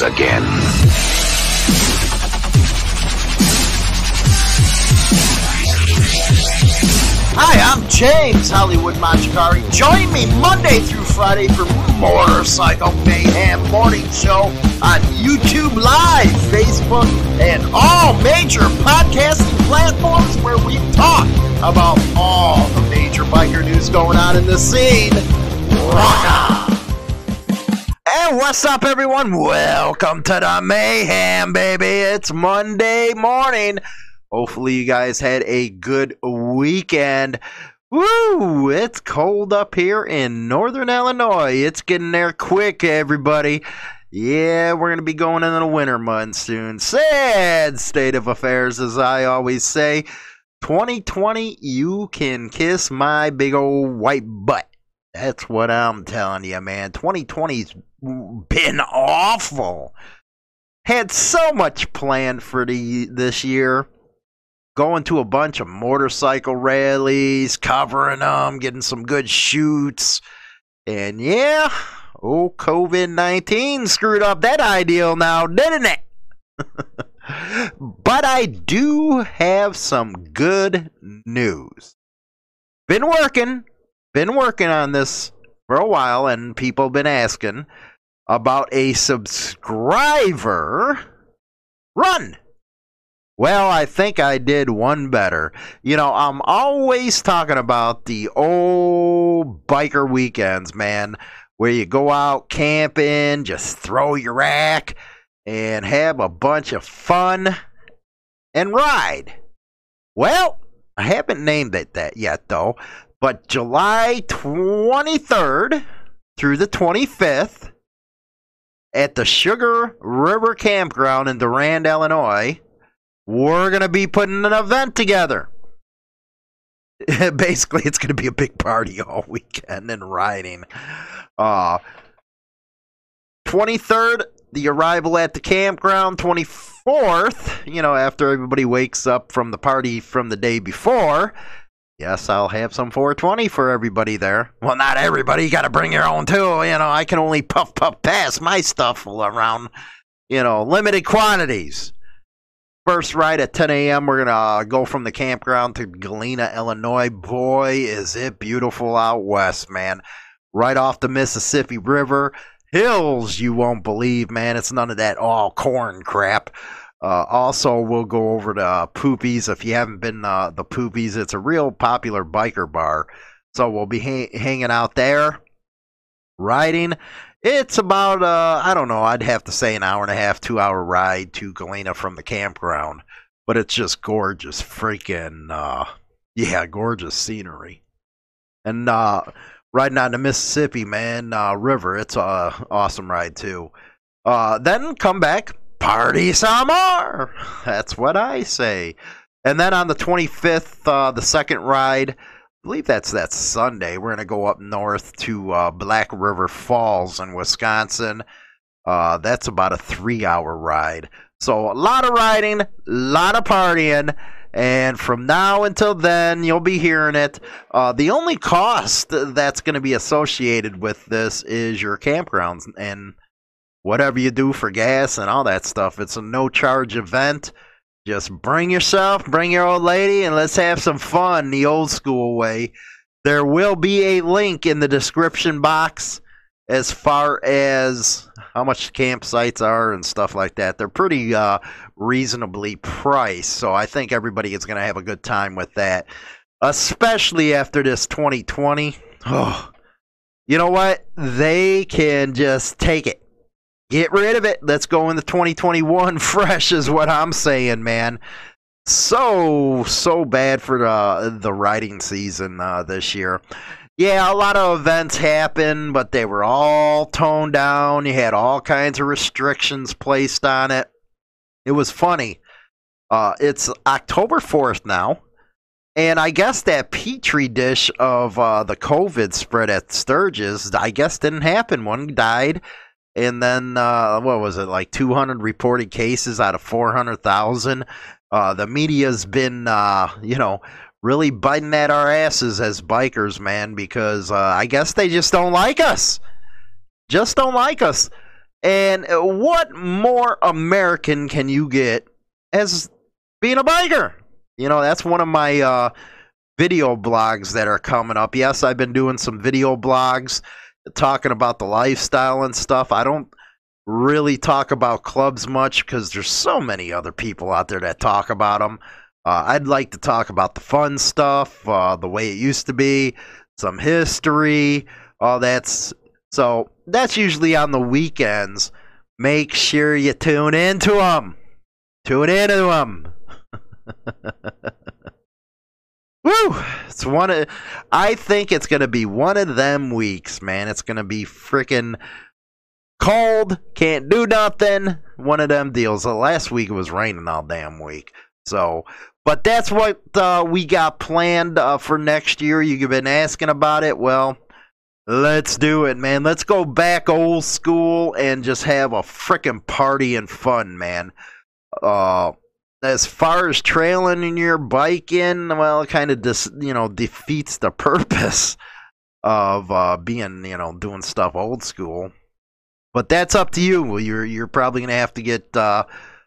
again. Hi, I'm James Hollywood Machikari. Join me Monday through Friday for Motorcycle Mayhem Morning Show on YouTube Live, Facebook, and all major podcasting platforms where we talk about all the major biker news going on in the scene. Rock on! And what's up, everyone? Welcome to the Mayhem, baby. It's Monday morning. Hopefully, you guys had a good weekend. Woo! It's cold up here in northern Illinois. It's getting there quick, everybody. Yeah, we're going to be going into the winter months soon. Sad state of affairs, as I always say. 2020, you can kiss my big old white butt. That's what I'm telling you, man. 2020's been awful. Had so much planned for the this year going to a bunch of motorcycle rallies, covering them, getting some good shoots. And yeah, oh, COVID 19 screwed up that ideal now, didn't it? but I do have some good news. Been working, been working on this for a while, and people been asking about a subscriber run. Well, I think I did one better. You know, I'm always talking about the old biker weekends, man, where you go out camping, just throw your rack, and have a bunch of fun and ride. Well, I haven't named it that yet, though, but July 23rd through the 25th at the Sugar River Campground in Durand, Illinois we're going to be putting an event together. Basically, it's going to be a big party all weekend and riding. Uh, 23rd, the arrival at the campground. 24th, you know, after everybody wakes up from the party from the day before. Yes, I'll have some 420 for everybody there. Well, not everybody. You got to bring your own too. You know, I can only puff puff pass my stuff around. You know, limited quantities. First ride at 10 a.m. We're gonna uh, go from the campground to Galena, Illinois. Boy, is it beautiful out west, man! Right off the Mississippi River, hills you won't believe, man. It's none of that all corn crap. Uh, also, we'll go over to uh, Poopy's. If you haven't been uh, the Poopy's, it's a real popular biker bar. So we'll be ha- hanging out there, riding, it's about uh I don't know, I'd have to say an hour and a half, two hour ride to Galena from the campground. But it's just gorgeous freaking uh yeah, gorgeous scenery. And uh riding on the Mississippi, man, river, it's a awesome ride too. Then come back, party some more. That's what I say. And then on the 25th, uh, the second ride, I believe that's that Sunday. We're going to go up north to uh, Black River Falls in Wisconsin. Uh, that's about a three hour ride. So a lot of riding, a lot of partying. And from now until then, you'll be hearing it. Uh, the only cost that's going to be associated with this is your campgrounds and whatever you do for gas and all that stuff. It's a no charge event. Just bring yourself, bring your old lady, and let's have some fun the old school way. There will be a link in the description box as far as how much campsites are and stuff like that. They're pretty uh, reasonably priced, so I think everybody is going to have a good time with that, especially after this 2020. Oh, you know what? They can just take it. Get rid of it. Let's go into 2021 fresh, is what I'm saying, man. So, so bad for the, the riding season uh, this year. Yeah, a lot of events happened, but they were all toned down. You had all kinds of restrictions placed on it. It was funny. Uh, it's October 4th now. And I guess that petri dish of uh, the COVID spread at Sturgis, I guess didn't happen. One died and then uh, what was it like 200 reported cases out of 400,000 uh, the media's been uh, you know really biting at our asses as bikers man because uh, I guess they just don't like us just don't like us And what more American can you get as being a biker? You know, that's one of my uh, video blogs that are coming up. Yes, I've been doing some video blogs talking about the lifestyle and stuff. I don't really talk about clubs much because there's so many other people out there that talk about them. Uh, I'd like to talk about the fun stuff, uh, the way it used to be, some history, all that's so that's usually on the weekends. Make sure you tune into them. Tune into them. Woo! It's one of. I think it's gonna be one of them weeks, man. It's gonna be freaking cold. Can't do nothing. One of them deals. The last week it was raining all damn week. So, but that's what uh, we got planned uh, for next year. You've been asking about it. Well, Let's do it, man. Let's go back old school and just have a freaking party and fun, man. Uh, as far as trailing in your bike in, well, it kind of dis, you know defeats the purpose of uh, being, you know, doing stuff old school. But that's up to you. Well you're you're probably gonna have to get uh,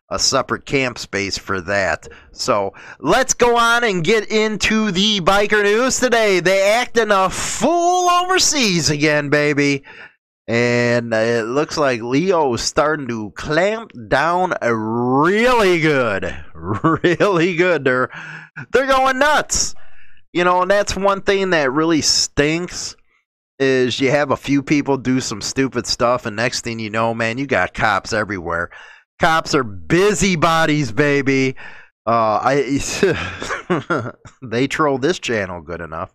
a separate camp space for that. So let's go on and get into the biker news today. They acting a fool overseas again, baby. And it looks like Leo's starting to clamp down really good. Really good. They're they're going nuts. You know, and that's one thing that really stinks is you have a few people do some stupid stuff and next thing you know, man, you got cops everywhere. Cops are busybodies, baby. Uh, I they troll this channel good enough.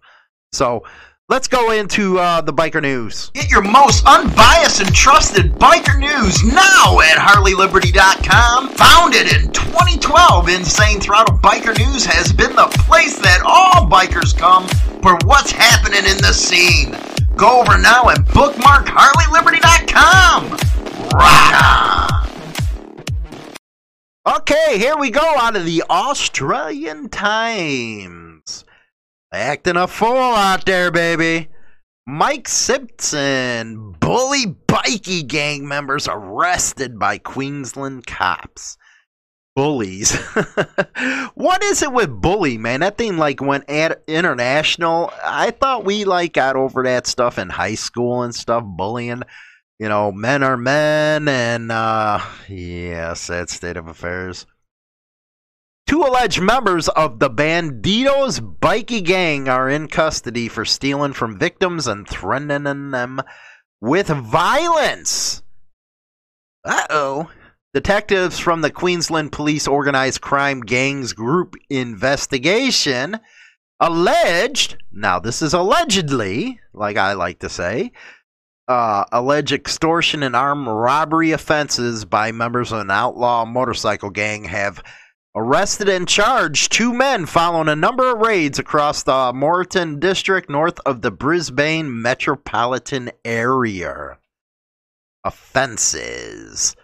So let's go into uh, the biker news. Get your most unbiased and trusted biker news now at HarleyLiberty.com. Founded in 2012, Insane Throttle Biker News has been the place that all bikers come for what's happening in the scene. Go over now and bookmark HarleyLiberty.com. Rock on! Okay, here we go out of the Australian Times. Acting a fool out there, baby. Mike Simpson, bully bikey gang members arrested by Queensland cops. Bullies. what is it with bully, man? That thing like went at international. I thought we like got over that stuff in high school and stuff, bullying you know, men are men, and uh, yeah, sad state of affairs. Two alleged members of the Bandidos Bikey Gang are in custody for stealing from victims and threatening them with violence. Uh oh. Detectives from the Queensland Police Organized Crime Gangs Group investigation alleged, now this is allegedly, like I like to say, uh, alleged extortion and armed robbery offenses by members of an outlaw motorcycle gang have arrested and charged two men following a number of raids across the Moreton district north of the Brisbane metropolitan area. Offenses.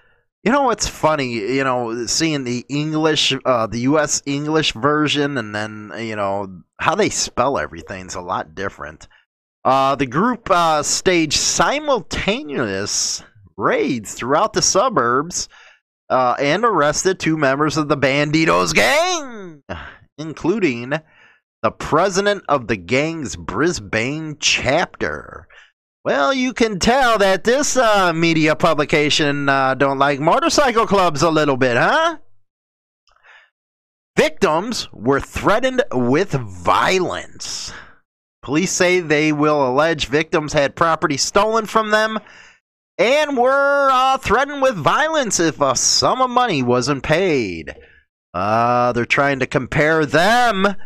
You know what's funny? You know, seeing the English, uh, the U.S. English version, and then you know how they spell everything's a lot different. Uh, the group uh, staged simultaneous raids throughout the suburbs uh, and arrested two members of the Bandidos gang, including the president of the gang's Brisbane chapter. Well, you can tell that this uh, media publication uh, don't like motorcycle clubs a little bit, huh? Victims were threatened with violence. Police say they will allege victims had property stolen from them and were uh, threatened with violence if a sum of money wasn't paid. Uh, they're trying to compare them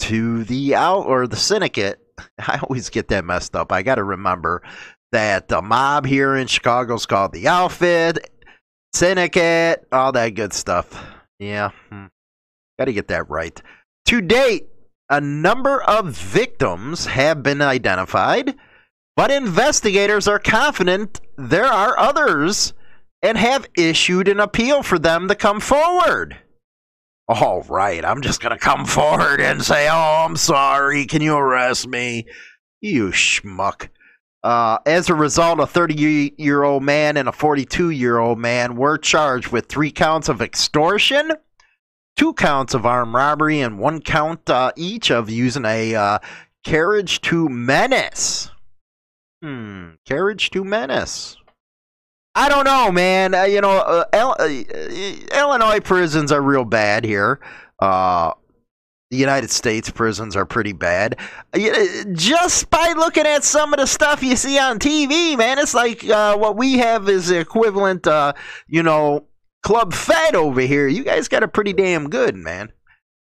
to the out or the syndicate. I always get that messed up. I got to remember that the mob here in Chicago is called the Outfit, Syndicate, all that good stuff. Yeah, hmm. got to get that right. To date, a number of victims have been identified, but investigators are confident there are others and have issued an appeal for them to come forward. All right, I'm just going to come forward and say, Oh, I'm sorry. Can you arrest me? You schmuck. Uh, as a result, a 30 year old man and a 42 year old man were charged with three counts of extortion, two counts of armed robbery, and one count uh, each of using a uh, carriage to menace. Hmm, carriage to menace. I don't know, man. Uh, you know, uh, El- uh, Illinois prisons are real bad here. Uh, the United States prisons are pretty bad. Just by looking at some of the stuff you see on TV, man, it's like uh, what we have is equivalent, uh, you know, Club Fed over here. You guys got it pretty damn good, man.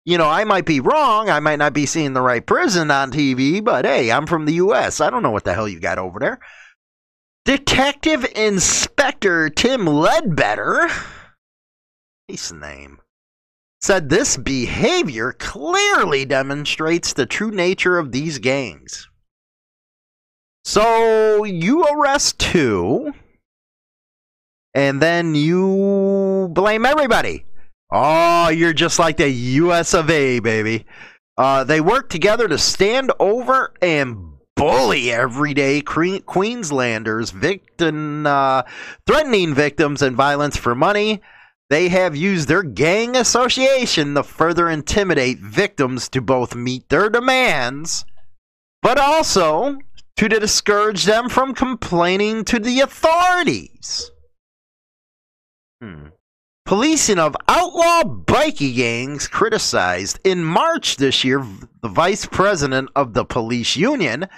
You know, I might be wrong. I might not be seeing the right prison on TV, but hey, I'm from the U.S. I don't know what the hell you got over there. Detective Inspector Tim Ledbetter, nice name, said this behavior clearly demonstrates the true nature of these gangs. So you arrest two, and then you blame everybody. Oh, you're just like the US of A, baby. Uh, they work together to stand over and bully everyday Queenslanders, victim, uh, threatening victims and violence for money. They have used their gang association to further intimidate victims to both meet their demands, but also to discourage them from complaining to the authorities. Hmm. Policing of outlaw bikie gangs criticized in March this year the vice president of the police union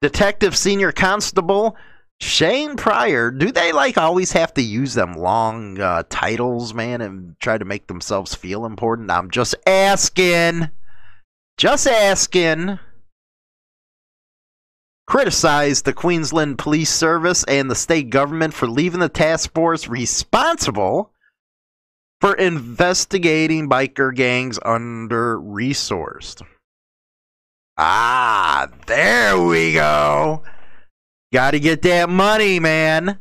Detective Senior Constable Shane Pryor, do they like always have to use them long uh, titles, man, and try to make themselves feel important? I'm just asking. Just asking. Criticized the Queensland Police Service and the state government for leaving the task force responsible for investigating biker gangs under resourced. Ah, there we go. Got to get that money, man.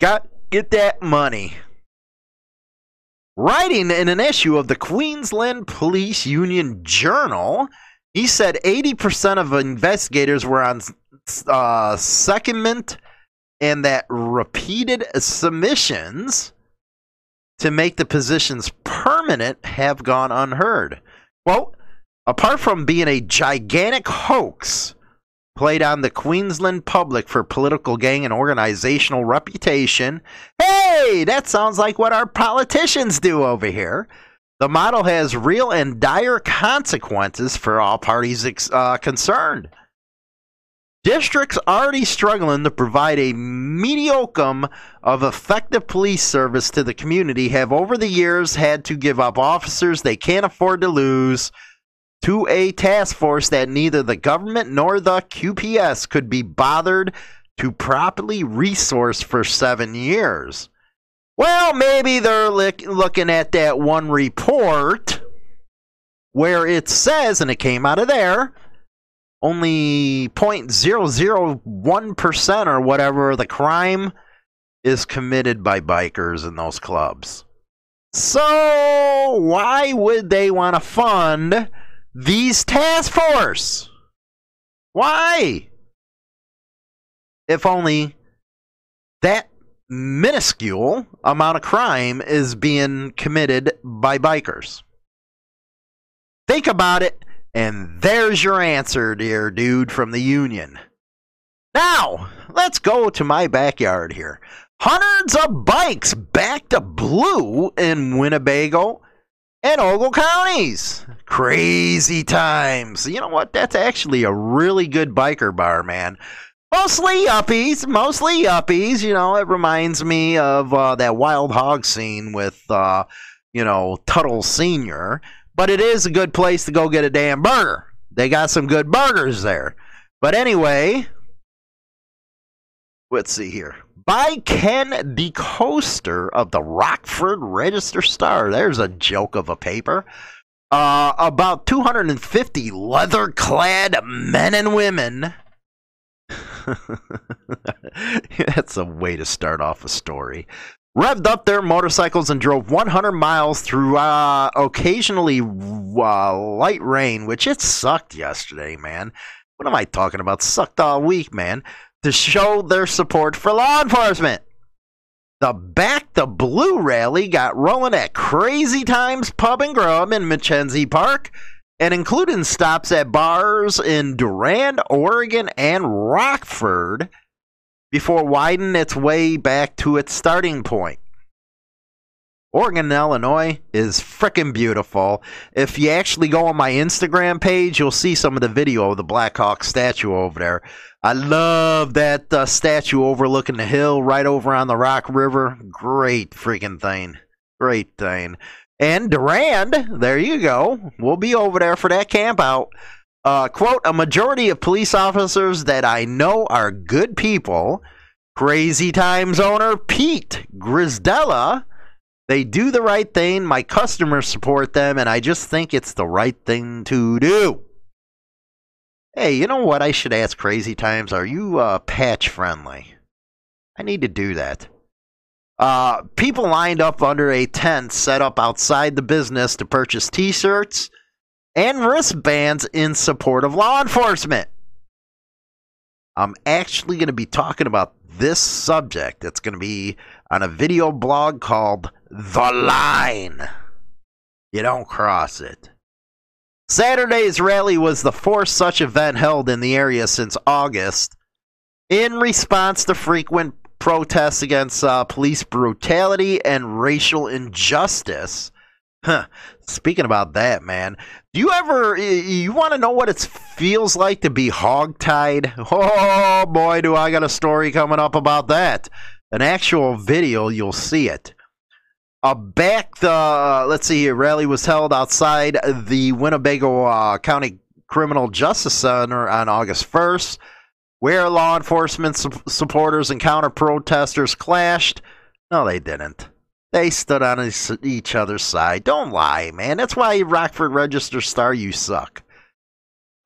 Got get that money. Writing in an issue of the Queensland Police Union Journal, he said 80% of investigators were on uh, secondment and that repeated submissions to make the positions permanent have gone unheard. Quote, Apart from being a gigantic hoax played on the Queensland public for political gang and organizational reputation, hey, that sounds like what our politicians do over here. The model has real and dire consequences for all parties uh, concerned. Districts already struggling to provide a mediocre of effective police service to the community have over the years had to give up officers they can't afford to lose to a task force that neither the government nor the QPS could be bothered to properly resource for seven years. Well, maybe they're looking at that one report where it says, and it came out of there, only 0.001% or whatever the crime is committed by bikers in those clubs. So, why would they want to fund these task force. Why? If only that minuscule amount of crime is being committed by bikers. Think about it, and there's your answer, dear dude from the Union. Now, let's go to my backyard here. Hundreds of bikes back to blue in Winnebago and Ogle counties. Crazy times. You know what? That's actually a really good biker bar, man. Mostly yuppies, mostly yuppies. You know, it reminds me of uh, that wild hog scene with, uh, you know, Tuttle Sr. But it is a good place to go get a damn burger. They got some good burgers there. But anyway, let's see here by Ken DeCoster of the Rockford Register Star. There's a joke of a paper. Uh, about 250 leather clad men and women. That's a way to start off a story. Revved up their motorcycles and drove 100 miles through uh, occasionally uh, light rain, which it sucked yesterday, man. What am I talking about? Sucked all week, man to show their support for law enforcement. The Back the Blue rally got rolling at Crazy Times Pub and Grub in Machesney Park and including stops at bars in Durand, Oregon, and Rockford before widening its way back to its starting point. Oregon, Illinois is freaking beautiful. If you actually go on my Instagram page, you'll see some of the video of the Black Hawk statue over there. I love that uh, statue overlooking the hill right over on the Rock River. Great freaking thing. Great thing. And Durand, there you go. We'll be over there for that camp out. Uh, quote, a majority of police officers that I know are good people. Crazy Times owner Pete Grizdella they do the right thing. My customers support them, and I just think it's the right thing to do. Hey, you know what? I should ask Crazy Times. Are you uh, patch friendly? I need to do that. Uh, people lined up under a tent set up outside the business to purchase t shirts and wristbands in support of law enforcement. I'm actually going to be talking about this subject. It's going to be on a video blog called The Line. You don't cross it. Saturday's rally was the fourth such event held in the area since August in response to frequent protests against uh, police brutality and racial injustice. Huh. Speaking about that, man, do you ever you want to know what it feels like to be hogtied? Oh boy, do I got a story coming up about that. An actual video, you'll see it. Uh, back the let's see here, rally was held outside the Winnebago uh, County Criminal Justice Center on August 1st, where law enforcement su- supporters and counter protesters clashed. No, they didn't. They stood on each other's side. Don't lie, man. That's why Rockford Register Star, you suck.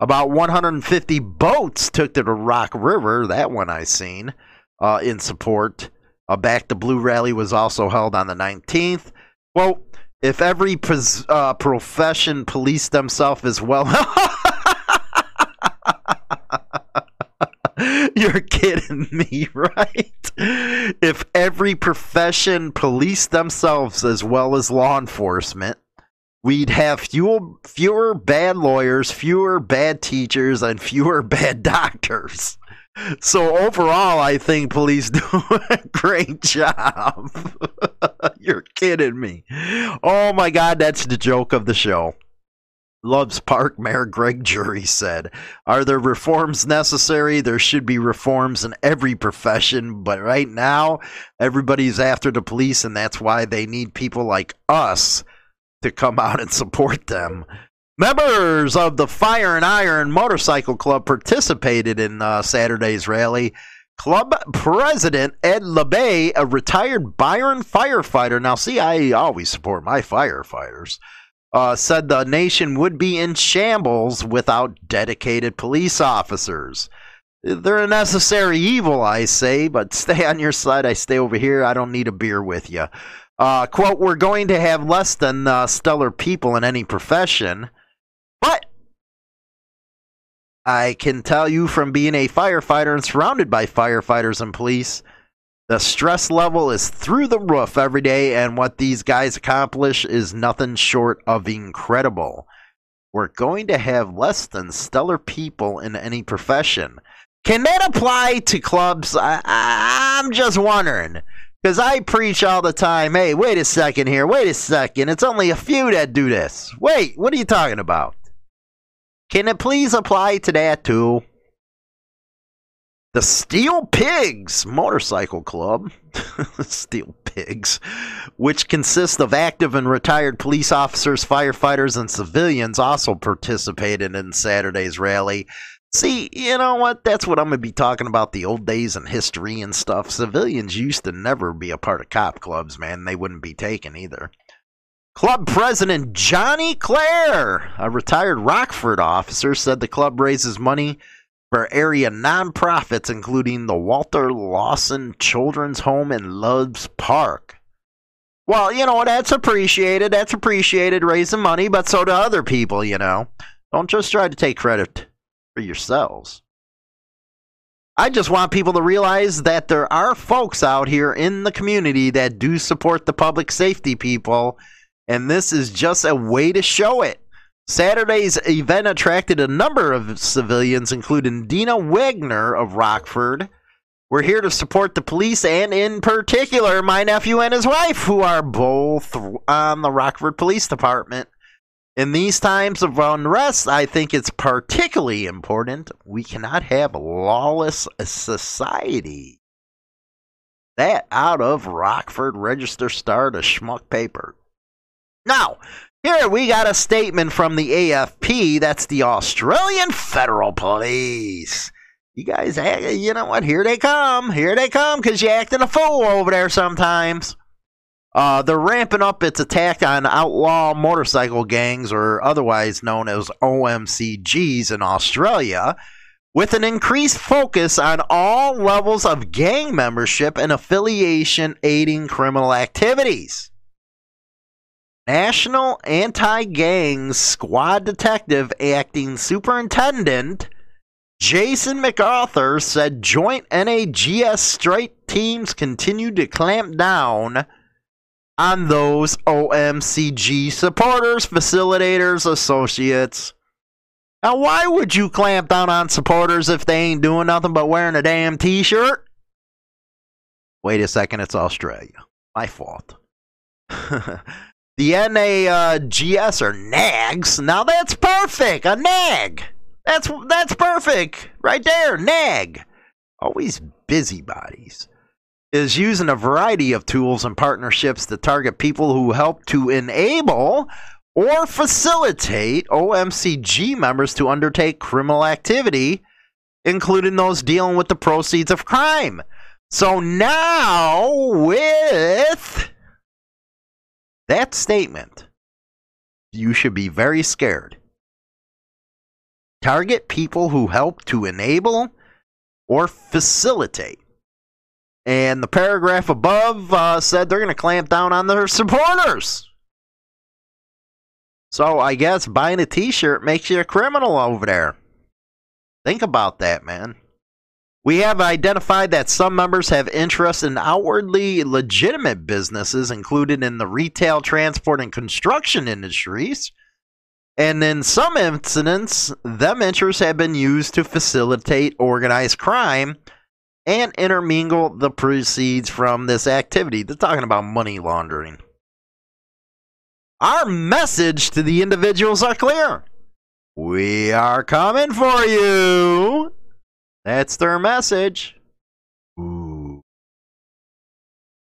About 150 boats took to the Rock River, that one I seen, uh, in support. A Back to Blue rally was also held on the 19th. Well, if every pos- uh, profession policed themselves as well. You're kidding me, right? If every profession policed themselves as well as law enforcement, we'd have fewer, fewer bad lawyers, fewer bad teachers, and fewer bad doctors. So overall, I think police do a great job. You're kidding me. Oh my God, that's the joke of the show. Loves Park Mayor Greg Jury said, Are there reforms necessary? There should be reforms in every profession, but right now, everybody's after the police, and that's why they need people like us to come out and support them. Members of the Fire and Iron Motorcycle Club participated in uh, Saturday's rally. Club president Ed LeBay, a retired Byron firefighter. Now, see, I always support my firefighters uh, said the nation would be in shambles without dedicated police officers. They're a necessary evil, I say, but stay on your side. I stay over here. I don't need a beer with you. Uh, quote, we're going to have less than uh, stellar people in any profession, but I can tell you from being a firefighter and surrounded by firefighters and police the stress level is through the roof every day, and what these guys accomplish is nothing short of incredible. We're going to have less than stellar people in any profession. Can that apply to clubs? I, am just wondering. Because I preach all the time hey, wait a second here, wait a second. It's only a few that do this. Wait, what are you talking about? Can it please apply to that too? The Steel Pigs Motorcycle Club, Steel Pigs, which consists of active and retired police officers, firefighters, and civilians, also participated in Saturday's rally. See, you know what? That's what I'm going to be talking about the old days and history and stuff. Civilians used to never be a part of cop clubs, man. They wouldn't be taken either. Club president Johnny Clare, a retired Rockford officer, said the club raises money for area nonprofits, including the Walter Lawson Children's Home in Loves Park. Well, you know, that's appreciated. That's appreciated, raising money, but so do other people, you know. Don't just try to take credit for yourselves. I just want people to realize that there are folks out here in the community that do support the public safety people, and this is just a way to show it. Saturday's event attracted a number of civilians, including Dina Wagner of Rockford. We're here to support the police and, in particular, my nephew and his wife, who are both on the Rockford Police Department. In these times of unrest, I think it's particularly important we cannot have a lawless society. That out of Rockford Register Star to Schmuck Paper. Now, here we got a statement from the AFP. That's the Australian Federal Police. You guys, you know what? Here they come. Here they come because you're acting a fool over there sometimes. Uh, they're ramping up its attack on outlaw motorcycle gangs, or otherwise known as OMCGs in Australia, with an increased focus on all levels of gang membership and affiliation aiding criminal activities. National Anti Gang Squad Detective Acting Superintendent Jason McArthur said joint NAGS straight teams continue to clamp down on those OMCG supporters, facilitators, associates. Now, why would you clamp down on supporters if they ain't doing nothing but wearing a damn t shirt? Wait a second, it's Australia. My fault. the NAGS are NAGs. Now that's perfect. A NAG. That's that's perfect. Right there. NAG. Always busybodies is using a variety of tools and partnerships to target people who help to enable or facilitate OMCG members to undertake criminal activity, including those dealing with the proceeds of crime. So now, with that statement, you should be very scared. Target people who help to enable or facilitate and the paragraph above uh, said they're going to clamp down on their supporters. So I guess buying a t shirt makes you a criminal over there. Think about that, man. We have identified that some members have interest in outwardly legitimate businesses included in the retail, transport, and construction industries. And in some incidents, them interests have been used to facilitate organized crime and intermingle the proceeds from this activity. They're talking about money laundering. Our message to the individuals are clear. We are coming for you. That's their message. Ooh.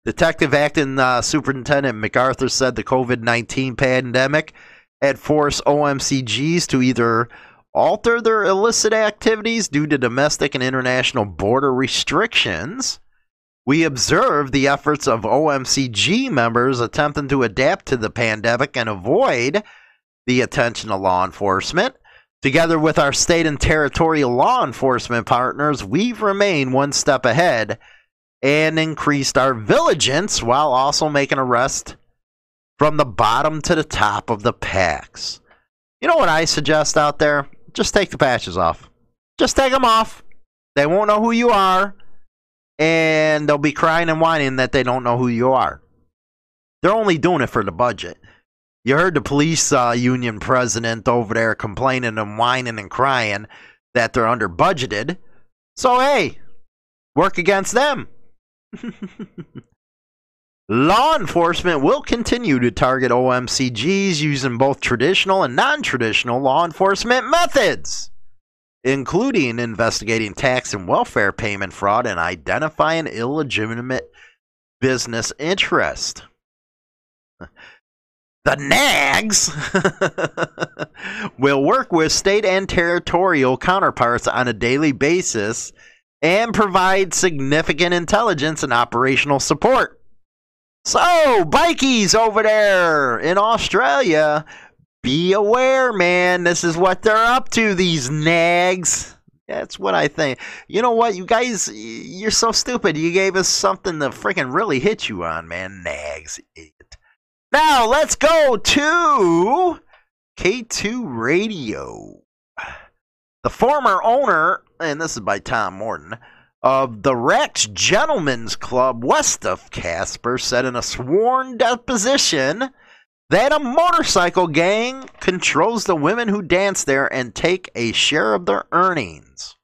Detective Acting uh, Superintendent MacArthur said the COVID 19 pandemic had forced OMCGs to either alter their illicit activities due to domestic and international border restrictions. We observed the efforts of OMCG members attempting to adapt to the pandemic and avoid the attention of law enforcement. Together with our state and territorial law enforcement partners, we've remained one step ahead and increased our vigilance while also making arrests from the bottom to the top of the packs. You know what I suggest out there? just take the patches off. Just take them off. They won't know who you are, and they'll be crying and whining that they don't know who you are. They're only doing it for the budget. You heard the police uh, union president over there complaining and whining and crying that they're under budgeted. So, hey, work against them. Law enforcement will continue to target OMCGs using both traditional and non traditional law enforcement methods, including investigating tax and welfare payment fraud and identifying illegitimate business interest. The NAGs will work with state and territorial counterparts on a daily basis and provide significant intelligence and operational support so, bikies over there in Australia, be aware, man. This is what they're up to, these nags. That's what I think. You know what? You guys, you're so stupid. You gave us something to freaking really hit you on, man. Nags. Now, let's go to K2 Radio. The former owner, and this is by Tom Morton of the Rex Gentlemen's Club west of Casper said in a sworn deposition that a motorcycle gang controls the women who dance there and take a share of their earnings.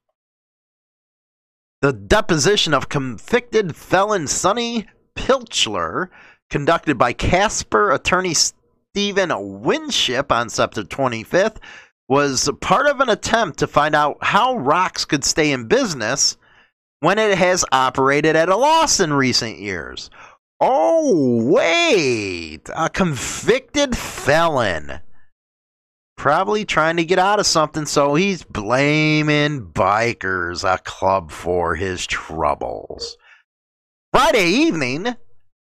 The deposition of convicted felon Sonny Pilchler, conducted by Casper attorney Stephen Winship on September 25th, was part of an attempt to find out how Rocks could stay in business when it has operated at a loss in recent years. Oh, wait. A convicted felon. Probably trying to get out of something, so he's blaming bikers, a club, for his troubles. Friday evening,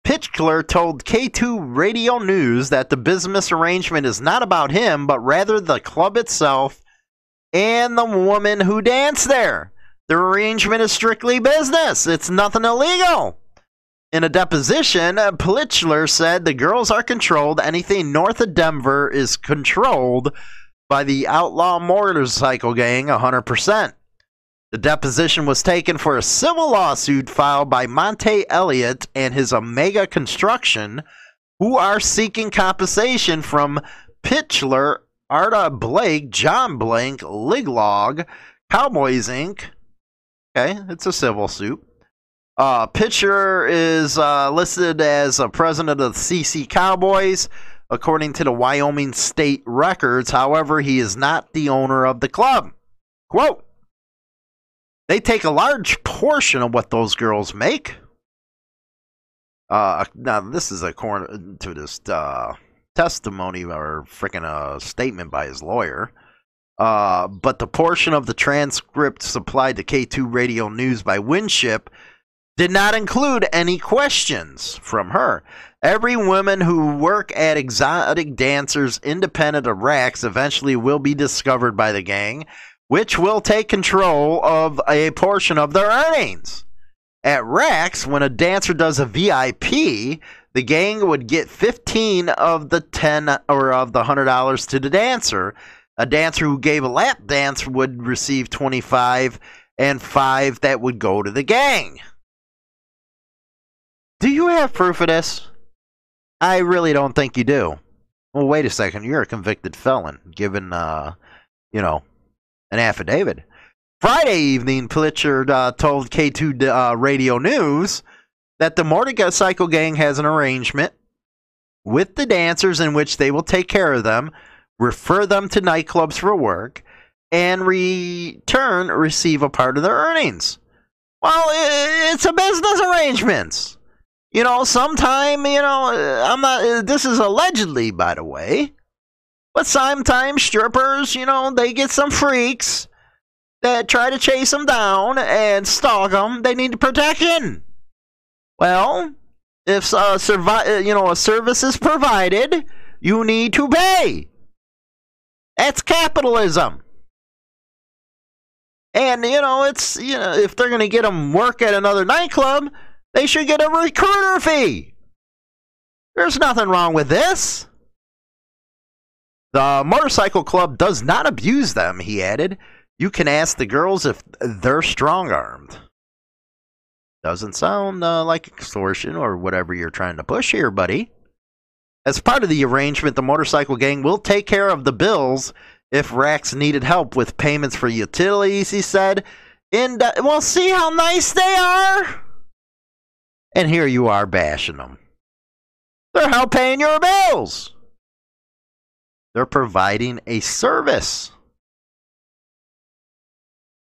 Pitchler told K2 Radio News that the business arrangement is not about him, but rather the club itself and the woman who danced there. The arrangement is strictly business, it's nothing illegal. In a deposition, Plichler said the girls are controlled. Anything north of Denver is controlled by the outlaw motorcycle gang 100%. The deposition was taken for a civil lawsuit filed by Monte Elliott and his Omega Construction, who are seeking compensation from Pitchler, Arta Blake, John Blank, Liglog, Cowboys Inc. Okay, it's a civil suit. Uh, pitcher is uh, listed as a president of the CC Cowboys, according to the Wyoming state records. However, he is not the owner of the club. Quote They take a large portion of what those girls make. Uh, now, this is according to this uh, testimony or freaking uh, statement by his lawyer. Uh, but the portion of the transcript supplied to K2 Radio News by Winship did not include any questions from her. Every woman who work at exotic dancers independent of racks eventually will be discovered by the gang, which will take control of a portion of their earnings. At racks, when a dancer does a VIP, the gang would get 15 of the 10 or of the $100 to the dancer. A dancer who gave a lap dance would receive 25 and 5 that would go to the gang. Do you have proof of this? I really don't think you do. Well, wait a second. You're a convicted felon, given, uh, you know, an affidavit. Friday evening, Pritchard uh, told K2 uh, Radio News that the motorcycle gang has an arrangement with the dancers in which they will take care of them, refer them to nightclubs for work, and return receive a part of their earnings. Well, it's a business arrangement. You know, sometime, you know, I'm not, this is allegedly, by the way, but sometimes strippers, you know, they get some freaks that try to chase them down and stalk them. They need protection. Well, if a uh, servi- uh, you know a service is provided, you need to pay. That's capitalism. And you know, it's you know, if they're going to get them work at another nightclub, they should get a recruiter fee. There's nothing wrong with this. The motorcycle club does not abuse them, he added. You can ask the girls if they're strong armed. Doesn't sound uh, like extortion or whatever you're trying to push here, buddy. As part of the arrangement, the motorcycle gang will take care of the bills if Rax needed help with payments for utilities, he said. And, uh, well, see how nice they are? And here you are bashing them. They're help paying your bills. They're providing a service.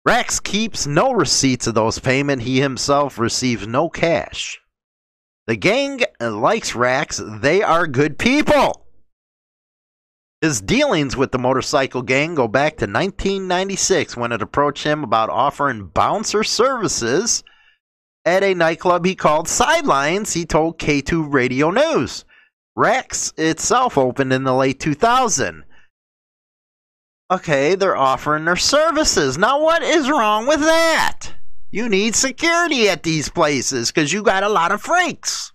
Rex keeps no receipts of those payments. He himself receives no cash. The gang likes Rex. They are good people. His dealings with the motorcycle gang go back to 1996 when it approached him about offering bouncer services at a nightclub he called Sidelines, he told K2 Radio News. Rex itself opened in the late 2000. Okay, they're offering their services. Now, what is wrong with that? You need security at these places because you got a lot of freaks.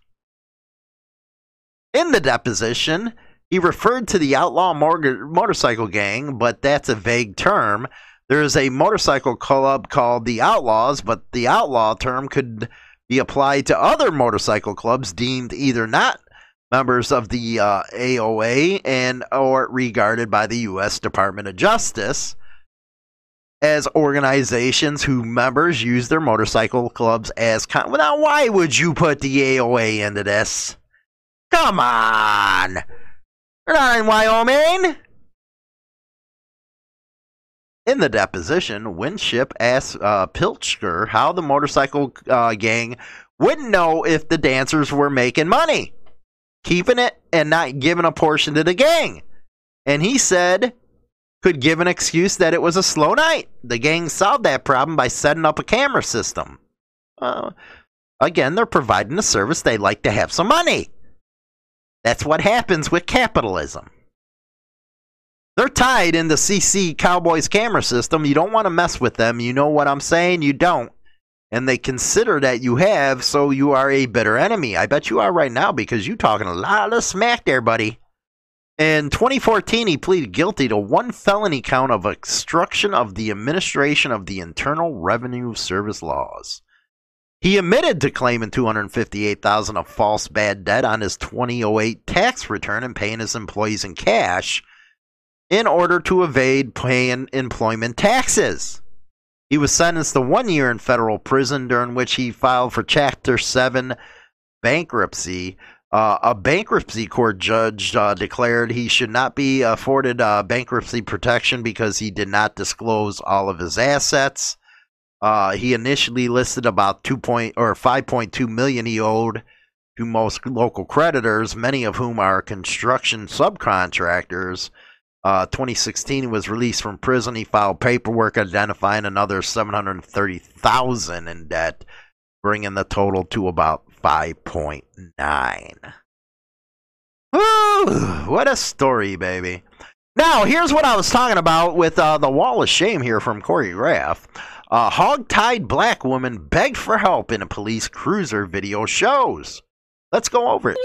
In the deposition, he referred to the outlaw motorcycle gang, but that's a vague term. There is a motorcycle club called the Outlaws, but the outlaw term could be applied to other motorcycle clubs deemed either not members of the uh, AOA and or regarded by the U.S. Department of Justice as organizations whose members use their motorcycle clubs as con- well, now why would you put the AOA into this? Come on, we're not in Wyoming. In the deposition, Winship asked uh, Pilcher how the motorcycle uh, gang wouldn't know if the dancers were making money, keeping it and not giving a portion to the gang. And he said, could give an excuse that it was a slow night. The gang solved that problem by setting up a camera system. Uh, again, they're providing a service. They like to have some money. That's what happens with capitalism. They're tied in the CC Cowboys camera system. You don't want to mess with them. You know what I'm saying? You don't. And they consider that you have, so you are a bitter enemy. I bet you are right now because you talking a lot of smack there, buddy. In 2014, he pleaded guilty to one felony count of obstruction of the administration of the Internal Revenue Service laws. He admitted to claiming 258,000 of false bad debt on his 2008 tax return and paying his employees in cash in order to evade paying employment taxes. He was sentenced to one year in federal prison, during which he filed for Chapter 7 bankruptcy. Uh, a bankruptcy court judge uh, declared he should not be afforded uh, bankruptcy protection because he did not disclose all of his assets. Uh, he initially listed about two point or five point two million he owed to most local creditors, many of whom are construction subcontractors. Uh, 2016, he was released from prison. He filed paperwork identifying another 730,000 in debt, bringing the total to about 5.9. Woo! What a story, baby. Now, here's what I was talking about with uh, the wall of shame here from Corey Raff. A hog-tied black woman begged for help in a police cruiser video shows. Let's go over it.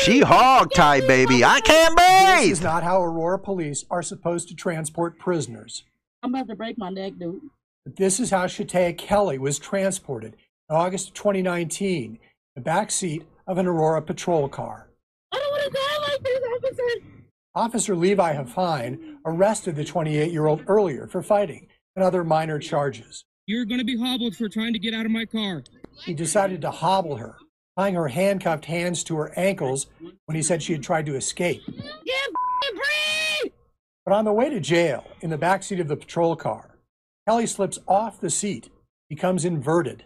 She hog-tied, baby. I can't breathe. This is not how Aurora police are supposed to transport prisoners. I'm about to break my neck, dude. But this is how Shataeah Kelly was transported in August of 2019 in the back seat of an Aurora patrol car. I don't want to die like this, officer. Officer Levi Huffine arrested the 28 year old earlier for fighting and other minor charges. You're going to be hobbled for trying to get out of my car. He decided to hobble her, tying her handcuffed hands to her ankles when he said she had tried to escape. Get free! But on the way to jail, in the back seat of the patrol car, Kelly slips off the seat, becomes inverted.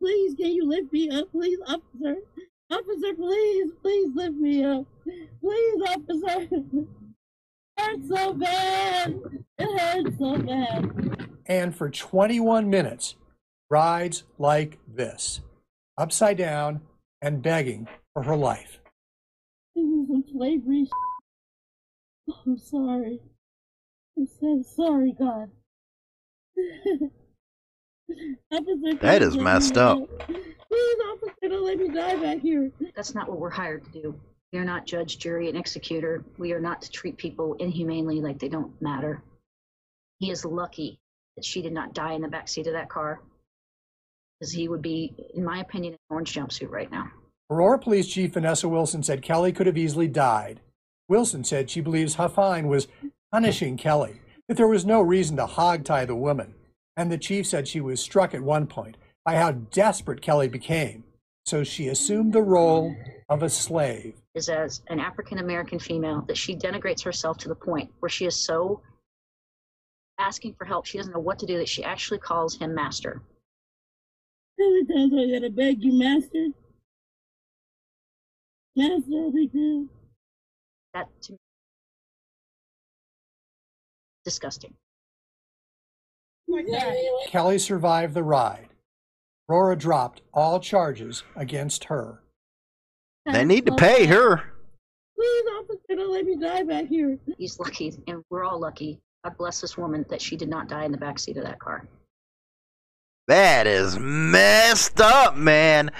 Please, can you lift me up, please, officer? Officer, please, please lift me up. Please, officer. It hurts so bad. It hurts so bad. and for 21 minutes rides like this, upside down and begging for her life. This is some slavery. sh- I'm sorry. I'm so sorry, God. officer, That please is let me messed up. Please, officer, don't let me die back here. That's not what we're hired to do. We are not judge, jury, and executor. We are not to treat people inhumanely like they don't matter. He is lucky that she did not die in the back seat of that car, because he would be, in my opinion, in an orange jumpsuit right now. Aurora Police Chief Vanessa Wilson said Kelly could have easily died. Wilson said she believes Huffine was punishing Kelly, that there was no reason to hogtie the woman. And the chief said she was struck at one point by how desperate Kelly became. So she assumed the role of a slave. Is as an African American female that she denigrates herself to the point where she is so asking for help, she doesn't know what to do, that she actually calls him master. How many times I gotta beg you, master? Master, be good. Uh, that to me, disgusting. Oh my Kelly survived the ride. Aurora dropped all charges against her. They need to pay her. Please, officer, don't let me die back here. He's lucky, and we're all lucky. God bless this woman that she did not die in the back seat of that car. That is messed up, man.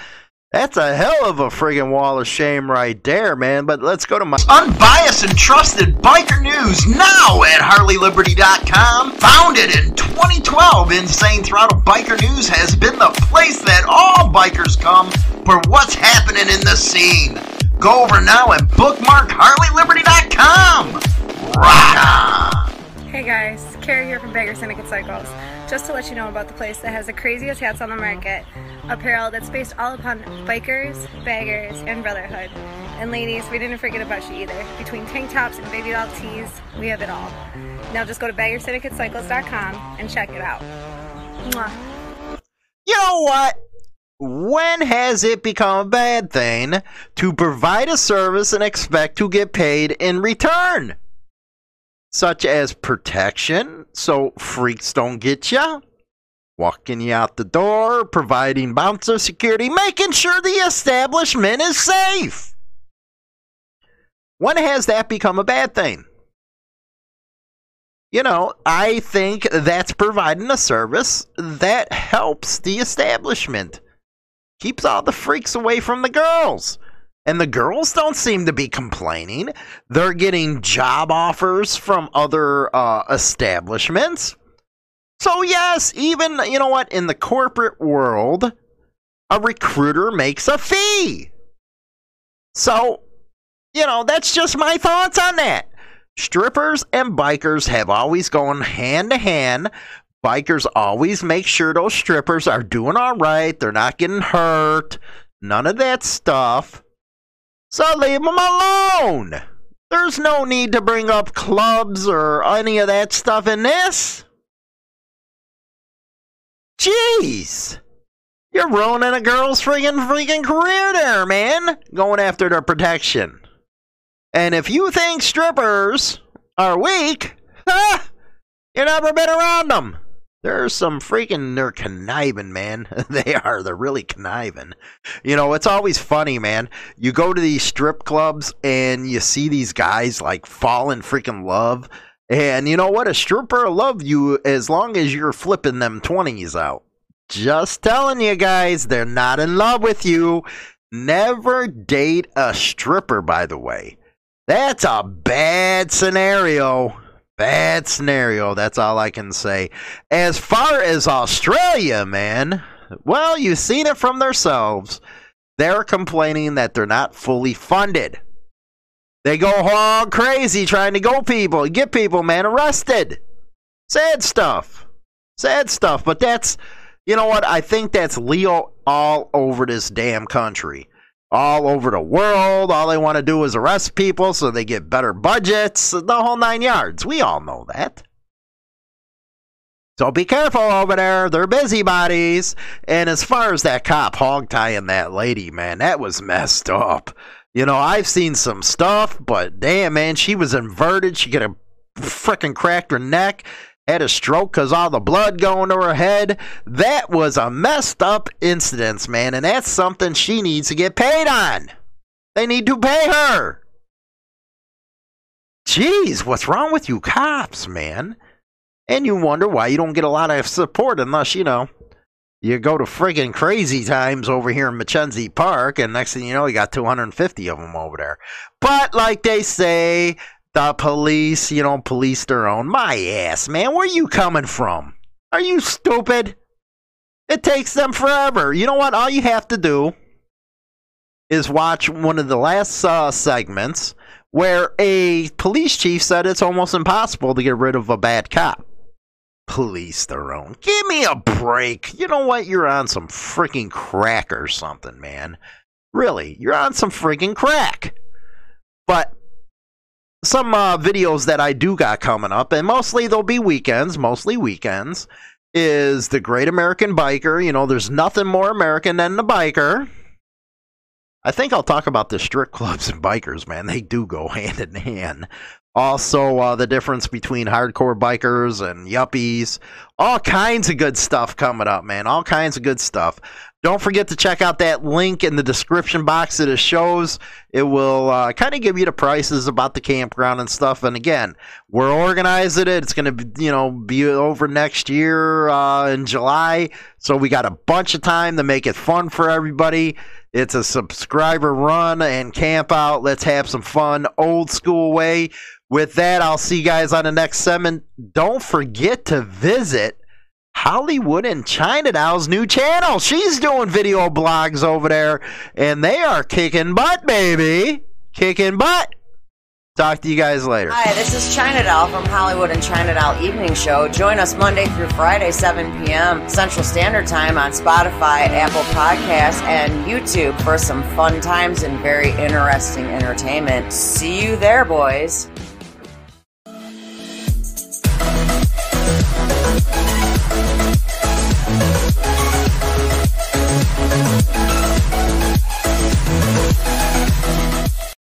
That's a hell of a friggin' wall of shame right there, man. But let's go to my. Unbiased and trusted biker news now at HarleyLiberty.com. Founded in 2012, Insane Throttle Biker News has been the place that all bikers come for what's happening in the scene. Go over now and bookmark HarleyLiberty.com. Rock on! Hey guys, Carrie here from Bagger Syndicate Cycles. Just to let you know about the place that has the craziest hats on the market, apparel that's based all upon bikers, baggers, and brotherhood. And ladies, we didn't forget about you either. Between tank tops and baby doll tees, we have it all. Now just go to baggersyndicatecycles.com and check it out. Mwah. You know what? When has it become a bad thing to provide a service and expect to get paid in return? Such as protection, so freaks don't get you, walking you out the door, providing bouncer security, making sure the establishment is safe. When has that become a bad thing? You know, I think that's providing a service that helps the establishment keeps all the freaks away from the girls. And the girls don't seem to be complaining. They're getting job offers from other uh, establishments. So, yes, even, you know what, in the corporate world, a recruiter makes a fee. So, you know, that's just my thoughts on that. Strippers and bikers have always gone hand to hand, bikers always make sure those strippers are doing all right. They're not getting hurt. None of that stuff. So leave them alone. There's no need to bring up clubs or any of that stuff in this. Jeez. You're ruining a girl's freaking freaking career there, man. Going after their protection. And if you think strippers are weak, ha, you never been around them. There's some freaking, they're conniving, man. they are. They're really conniving. You know, it's always funny, man. You go to these strip clubs and you see these guys like fall in freaking love. And you know what? A stripper will love you as long as you're flipping them 20s out. Just telling you guys, they're not in love with you. Never date a stripper, by the way. That's a bad scenario. Bad scenario. That's all I can say. As far as Australia, man, well, you've seen it from themselves. They're complaining that they're not fully funded. They go hog crazy trying to go people, get people, man, arrested. Sad stuff. Sad stuff. But that's, you know what? I think that's Leo all over this damn country all over the world. All they want to do is arrest people so they get better budgets, the whole nine yards. We all know that. So be careful over there. They're busybodies. And as far as that cop hog tying that lady, man, that was messed up. You know, I've seen some stuff, but damn, man, she was inverted. She could have freaking cracked her neck had a stroke because all the blood going to her head. That was a messed up incident, man, and that's something she needs to get paid on. They need to pay her. Jeez, what's wrong with you cops, man? And you wonder why you don't get a lot of support unless, you know, you go to friggin' crazy times over here in Machesney Park, and next thing you know, you got 250 of them over there. But like they say, the police, you know, police their own. My ass, man, where you coming from? Are you stupid? It takes them forever. You know what? All you have to do is watch one of the last uh, segments where a police chief said it's almost impossible to get rid of a bad cop. Police their own. Give me a break. You know what? You're on some freaking crack or something, man. Really, you're on some freaking crack. But some uh, videos that I do got coming up, and mostly they'll be weekends, mostly weekends, is the Great American Biker. You know, there's nothing more American than the biker. I think I'll talk about the strip clubs and bikers, man. They do go hand in hand. Also, uh, the difference between hardcore bikers and yuppies. All kinds of good stuff coming up, man. All kinds of good stuff. Don't forget to check out that link in the description box of the shows. It will uh, kind of give you the prices about the campground and stuff. And again, we're organizing it. It's going to, be, you know, be over next year uh, in July. So we got a bunch of time to make it fun for everybody. It's a subscriber run and camp out. Let's have some fun, old school way. With that, I'll see you guys on the next segment. Don't forget to visit Hollywood and China Doll's new channel. She's doing video blogs over there, and they are kicking butt, baby. Kicking butt. Talk to you guys later. Hi, this is China Doll from Hollywood and China Doll Evening Show. Join us Monday through Friday, 7 p.m. Central Standard Time on Spotify, Apple Podcasts, and YouTube for some fun times and very interesting entertainment. See you there, boys.